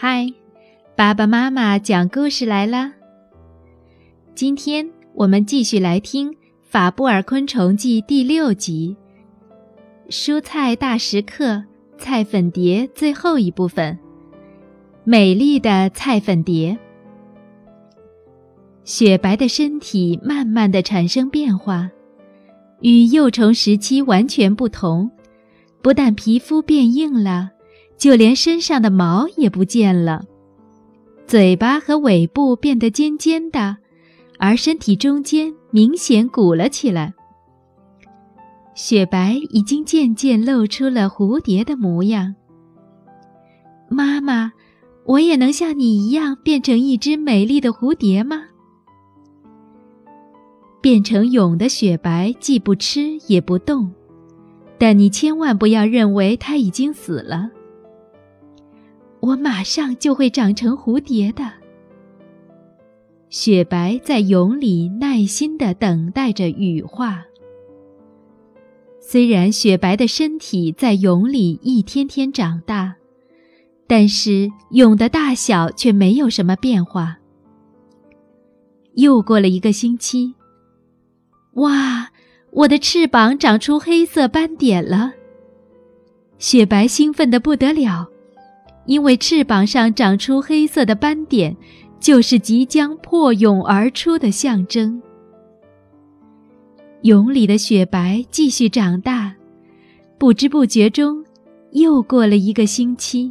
嗨，爸爸妈妈讲故事来了。今天我们继续来听《法布尔昆虫记》第六集《蔬菜大食客菜粉蝶》最后一部分。美丽的菜粉蝶，雪白的身体慢慢的产生变化，与幼虫时期完全不同。不但皮肤变硬了。就连身上的毛也不见了，嘴巴和尾部变得尖尖的，而身体中间明显鼓了起来。雪白已经渐渐露出了蝴蝶的模样。妈妈，我也能像你一样变成一只美丽的蝴蝶吗？变成蛹的雪白既不吃也不动，但你千万不要认为它已经死了。我马上就会长成蝴蝶的。雪白在蛹里耐心地等待着羽化。虽然雪白的身体在蛹里一天天长大，但是蛹的大小却没有什么变化。又过了一个星期，哇，我的翅膀长出黑色斑点了！雪白兴奋得不得了。因为翅膀上长出黑色的斑点，就是即将破蛹而出的象征。蛹里的雪白继续长大，不知不觉中，又过了一个星期。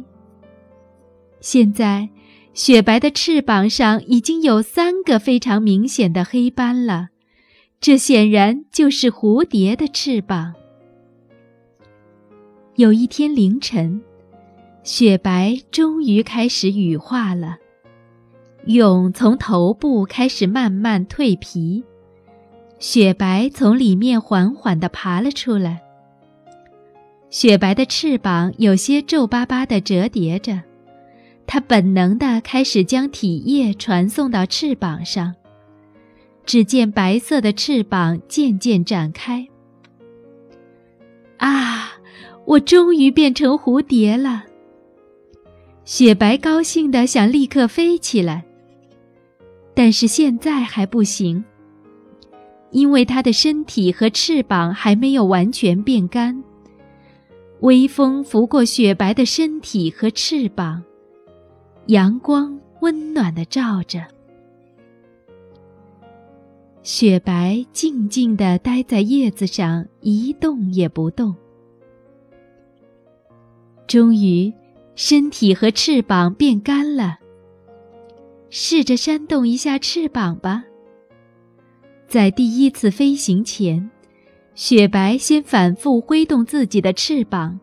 现在，雪白的翅膀上已经有三个非常明显的黑斑了，这显然就是蝴蝶的翅膀。有一天凌晨。雪白终于开始羽化了，蛹从头部开始慢慢蜕皮，雪白从里面缓缓地爬了出来。雪白的翅膀有些皱巴巴地折叠着，它本能地开始将体液传送到翅膀上。只见白色的翅膀渐渐展开。啊，我终于变成蝴蝶了！雪白高兴的想立刻飞起来，但是现在还不行，因为它的身体和翅膀还没有完全变干。微风拂过雪白的身体和翅膀，阳光温暖的照着，雪白静静的待在叶子上，一动也不动。终于。身体和翅膀变干了。试着扇动一下翅膀吧。在第一次飞行前，雪白先反复挥动自己的翅膀，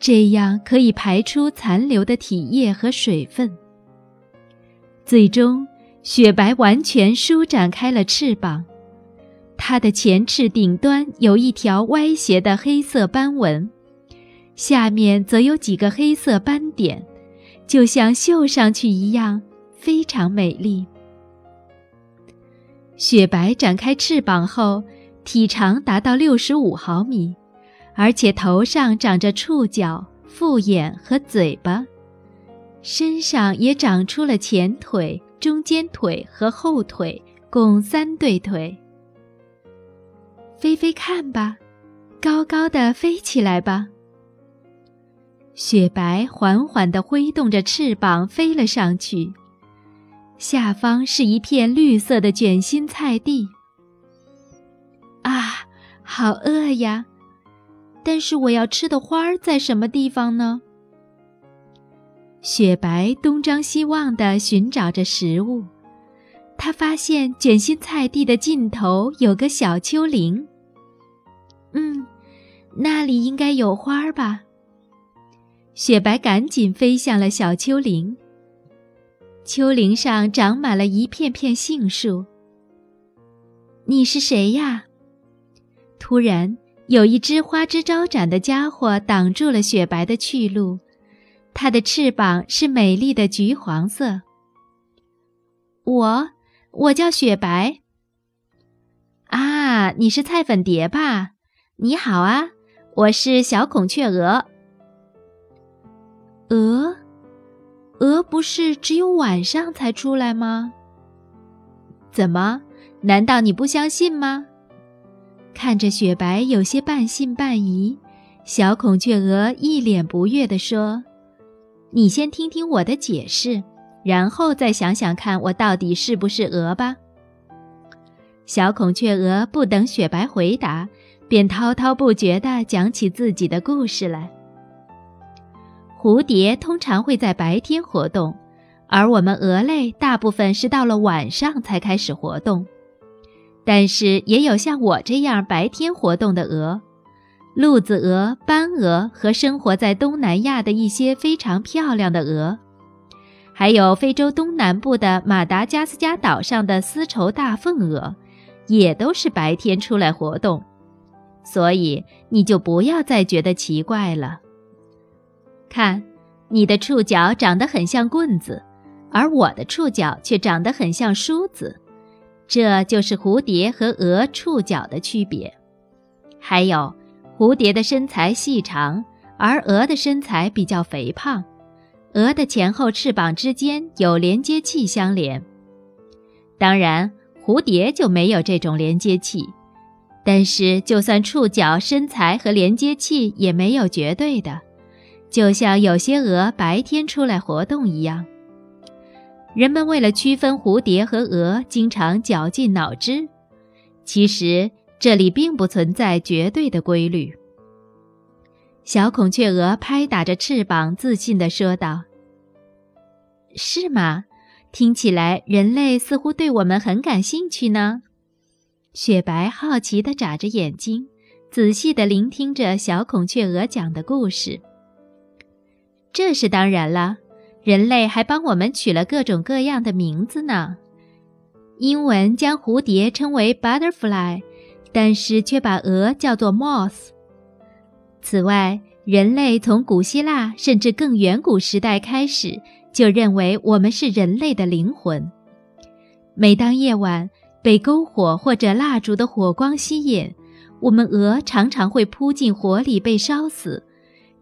这样可以排出残留的体液和水分。最终，雪白完全舒展开了翅膀，它的前翅顶端有一条歪斜的黑色斑纹。下面则有几个黑色斑点，就像绣上去一样，非常美丽。雪白展开翅膀后，体长达到六十五毫米，而且头上长着触角、复眼和嘴巴，身上也长出了前腿、中间腿和后腿，共三对腿。飞飞看吧，高高的飞起来吧。雪白缓缓地挥动着翅膀飞了上去，下方是一片绿色的卷心菜地。啊，好饿呀！但是我要吃的花儿在什么地方呢？雪白东张西望地寻找着食物，他发现卷心菜地的尽头有个小丘陵。嗯，那里应该有花儿吧。雪白赶紧飞向了小丘陵。丘陵上长满了一片片杏树。你是谁呀？突然，有一只花枝招展的家伙挡住了雪白的去路。它的翅膀是美丽的橘黄色。我，我叫雪白。啊，你是菜粉蝶吧？你好啊，我是小孔雀蛾。鹅，鹅不是只有晚上才出来吗？怎么？难道你不相信吗？看着雪白有些半信半疑，小孔雀鹅一脸不悦地说：“你先听听我的解释，然后再想想看我到底是不是鹅吧。”小孔雀鹅不等雪白回答，便滔滔不绝地讲起自己的故事来。蝴蝶通常会在白天活动，而我们鹅类大部分是到了晚上才开始活动。但是也有像我这样白天活动的鹅，鹿子鹅、斑鹅和生活在东南亚的一些非常漂亮的鹅，还有非洲东南部的马达加斯加岛上的丝绸大凤鹅，也都是白天出来活动。所以你就不要再觉得奇怪了。看，你的触角长得很像棍子，而我的触角却长得很像梳子，这就是蝴蝶和鹅触角的区别。还有，蝴蝶的身材细长，而鹅的身材比较肥胖。鹅的前后翅膀之间有连接器相连，当然，蝴蝶就没有这种连接器。但是，就算触角、身材和连接器也没有绝对的。就像有些鹅白天出来活动一样，人们为了区分蝴蝶和鹅，经常绞尽脑汁。其实这里并不存在绝对的规律。小孔雀鹅拍打着翅膀，自信地说道：“是吗？听起来人类似乎对我们很感兴趣呢。”雪白好奇地眨着眼睛，仔细地聆听着小孔雀鹅讲的故事。这是当然了，人类还帮我们取了各种各样的名字呢。英文将蝴蝶称为 butterfly，但是却把鹅叫做 moth。此外，人类从古希腊甚至更远古时代开始就认为我们是人类的灵魂。每当夜晚被篝火或者蜡烛的火光吸引，我们鹅常常会扑进火里被烧死。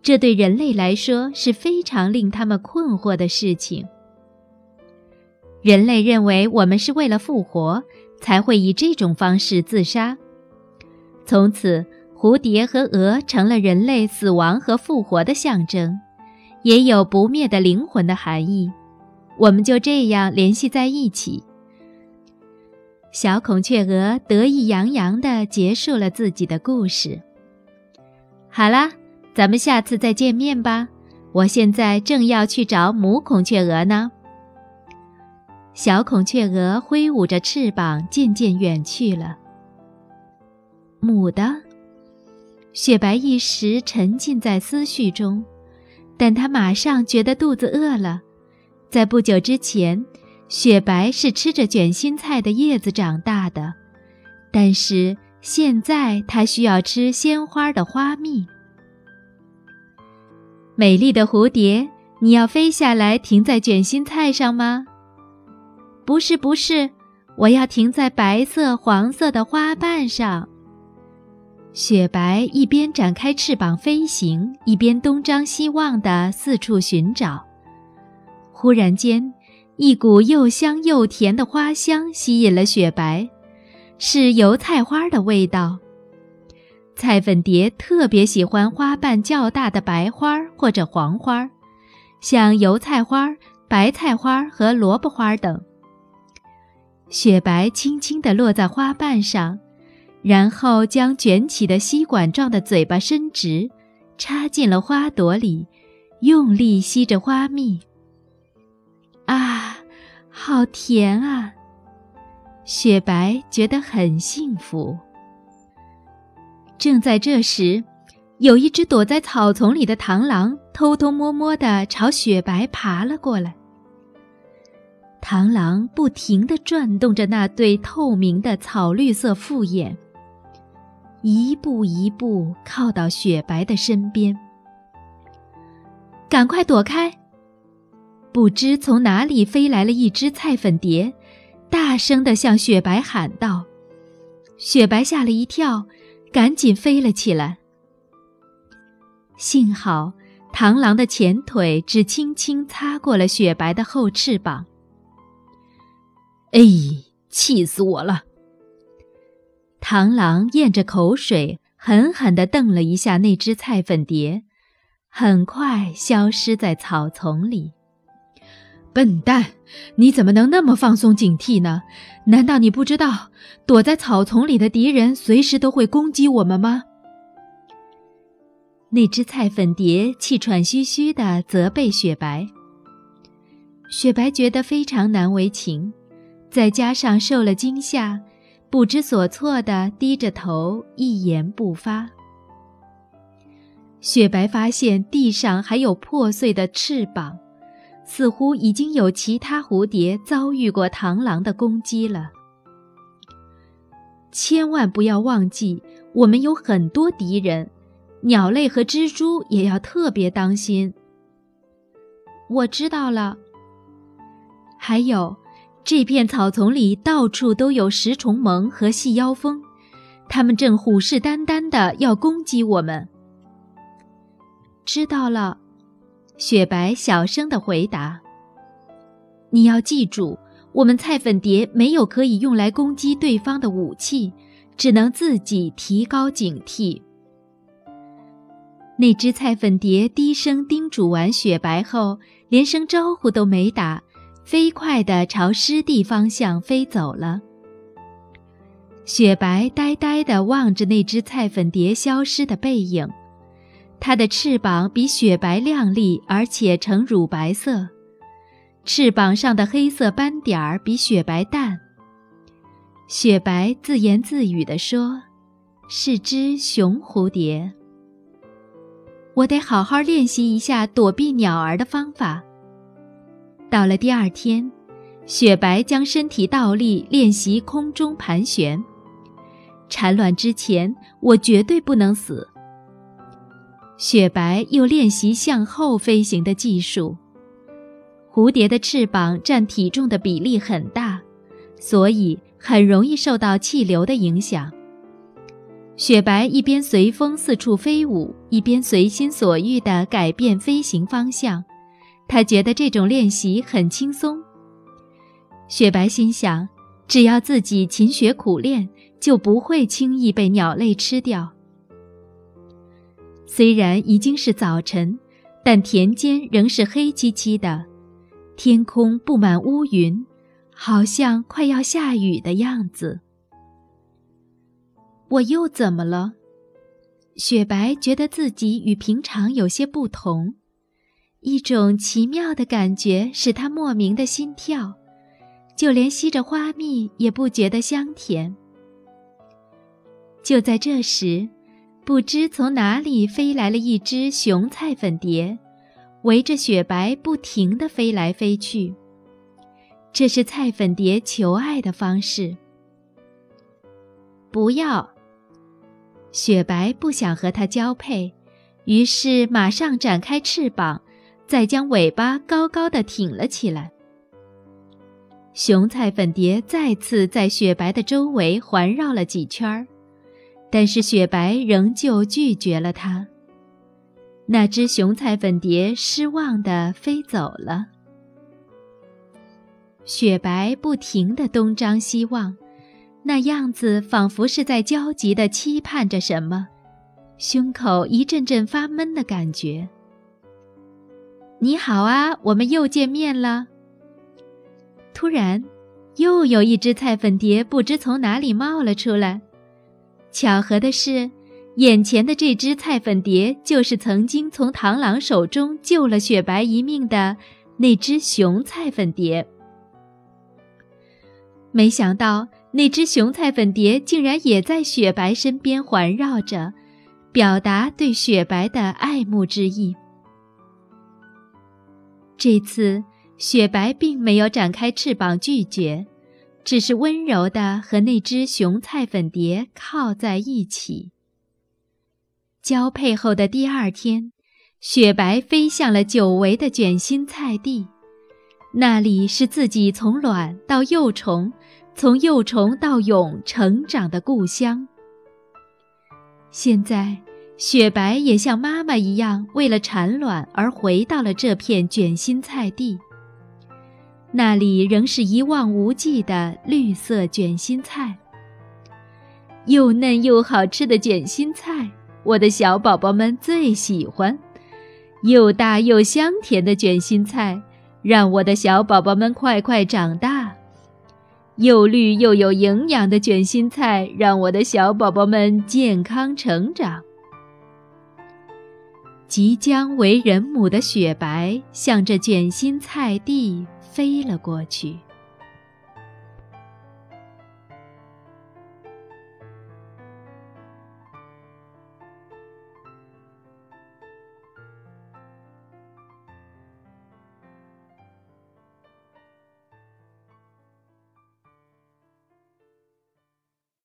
这对人类来说是非常令他们困惑的事情。人类认为我们是为了复活，才会以这种方式自杀。从此，蝴蝶和鹅成了人类死亡和复活的象征，也有不灭的灵魂的含义。我们就这样联系在一起。小孔雀鹅得意洋洋地结束了自己的故事。好啦。咱们下次再见面吧，我现在正要去找母孔雀鹅呢。小孔雀鹅挥舞着翅膀，渐渐远去了。母的，雪白一时沉浸在思绪中，但他马上觉得肚子饿了。在不久之前，雪白是吃着卷心菜的叶子长大的，但是现在它需要吃鲜花的花蜜。美丽的蝴蝶，你要飞下来停在卷心菜上吗？不是，不是，我要停在白色、黄色的花瓣上。雪白一边展开翅膀飞行，一边东张西望地四处寻找。忽然间，一股又香又甜的花香吸引了雪白，是油菜花的味道。菜粉蝶特别喜欢花瓣较大的白花或者黄花，像油菜花、白菜花和萝卜花等。雪白轻轻地落在花瓣上，然后将卷起的吸管状的嘴巴伸直，插进了花朵里，用力吸着花蜜。啊，好甜啊！雪白觉得很幸福。正在这时，有一只躲在草丛里的螳螂偷偷摸摸地朝雪白爬了过来。螳螂不停地转动着那对透明的草绿色复眼，一步一步靠到雪白的身边。赶快躲开！不知从哪里飞来了一只菜粉蝶，大声地向雪白喊道：“雪白吓了一跳。”赶紧飞了起来。幸好螳螂的前腿只轻轻擦过了雪白的后翅膀。哎，气死我了！螳螂咽着口水，狠狠地瞪了一下那只菜粉蝶，很快消失在草丛里。笨蛋，你怎么能那么放松警惕呢？难道你不知道躲在草丛里的敌人随时都会攻击我们吗？那只菜粉蝶气喘吁吁地责备雪白。雪白觉得非常难为情，再加上受了惊吓，不知所措地低着头，一言不发。雪白发现地上还有破碎的翅膀。似乎已经有其他蝴蝶遭遇过螳螂的攻击了。千万不要忘记，我们有很多敌人，鸟类和蜘蛛也要特别当心。我知道了。还有，这片草丛里到处都有食虫虻和细腰蜂，它们正虎视眈眈的要攻击我们。知道了。雪白小声的回答：“你要记住，我们菜粉蝶没有可以用来攻击对方的武器，只能自己提高警惕。”那只菜粉蝶低声叮嘱完雪白后，连声招呼都没打，飞快地朝湿地方向飞走了。雪白呆呆地望着那只菜粉蝶消失的背影。它的翅膀比雪白亮丽，而且呈乳白色，翅膀上的黑色斑点儿比雪白淡。雪白自言自语地说：“是只雄蝴蝶。我得好好练习一下躲避鸟儿的方法。”到了第二天，雪白将身体倒立练习空中盘旋。产卵之前，我绝对不能死。雪白又练习向后飞行的技术。蝴蝶的翅膀占体重的比例很大，所以很容易受到气流的影响。雪白一边随风四处飞舞，一边随心所欲地改变飞行方向。他觉得这种练习很轻松。雪白心想，只要自己勤学苦练，就不会轻易被鸟类吃掉。虽然已经是早晨，但田间仍是黑漆漆的，天空布满乌云，好像快要下雨的样子。我又怎么了？雪白觉得自己与平常有些不同，一种奇妙的感觉使他莫名的心跳，就连吸着花蜜也不觉得香甜。就在这时。不知从哪里飞来了一只雄菜粉蝶，围着雪白不停地飞来飞去。这是菜粉蝶求爱的方式。不要，雪白不想和它交配，于是马上展开翅膀，再将尾巴高高的挺了起来。雄菜粉蝶再次在雪白的周围环绕了几圈儿。但是雪白仍旧拒绝了它。那只雄菜粉蝶失望地飞走了。雪白不停地东张西望，那样子仿佛是在焦急地期盼着什么，胸口一阵阵发闷的感觉。你好啊，我们又见面了。突然，又有一只菜粉蝶不知从哪里冒了出来。巧合的是，眼前的这只菜粉蝶就是曾经从螳螂手中救了雪白一命的那只雄菜粉蝶。没想到，那只雄菜粉蝶竟然也在雪白身边环绕着，表达对雪白的爱慕之意。这次，雪白并没有展开翅膀拒绝。只是温柔地和那只雄菜粉蝶靠在一起。交配后的第二天，雪白飞向了久违的卷心菜地，那里是自己从卵到幼虫，从幼虫到蛹成长的故乡。现在，雪白也像妈妈一样，为了产卵而回到了这片卷心菜地。那里仍是一望无际的绿色卷心菜，又嫩又好吃的卷心菜，我的小宝宝们最喜欢。又大又香甜的卷心菜，让我的小宝宝们快快长大。又绿又有营养的卷心菜，让我的小宝宝们健康成长。即将为人母的雪白，向着卷心菜地飞了过去。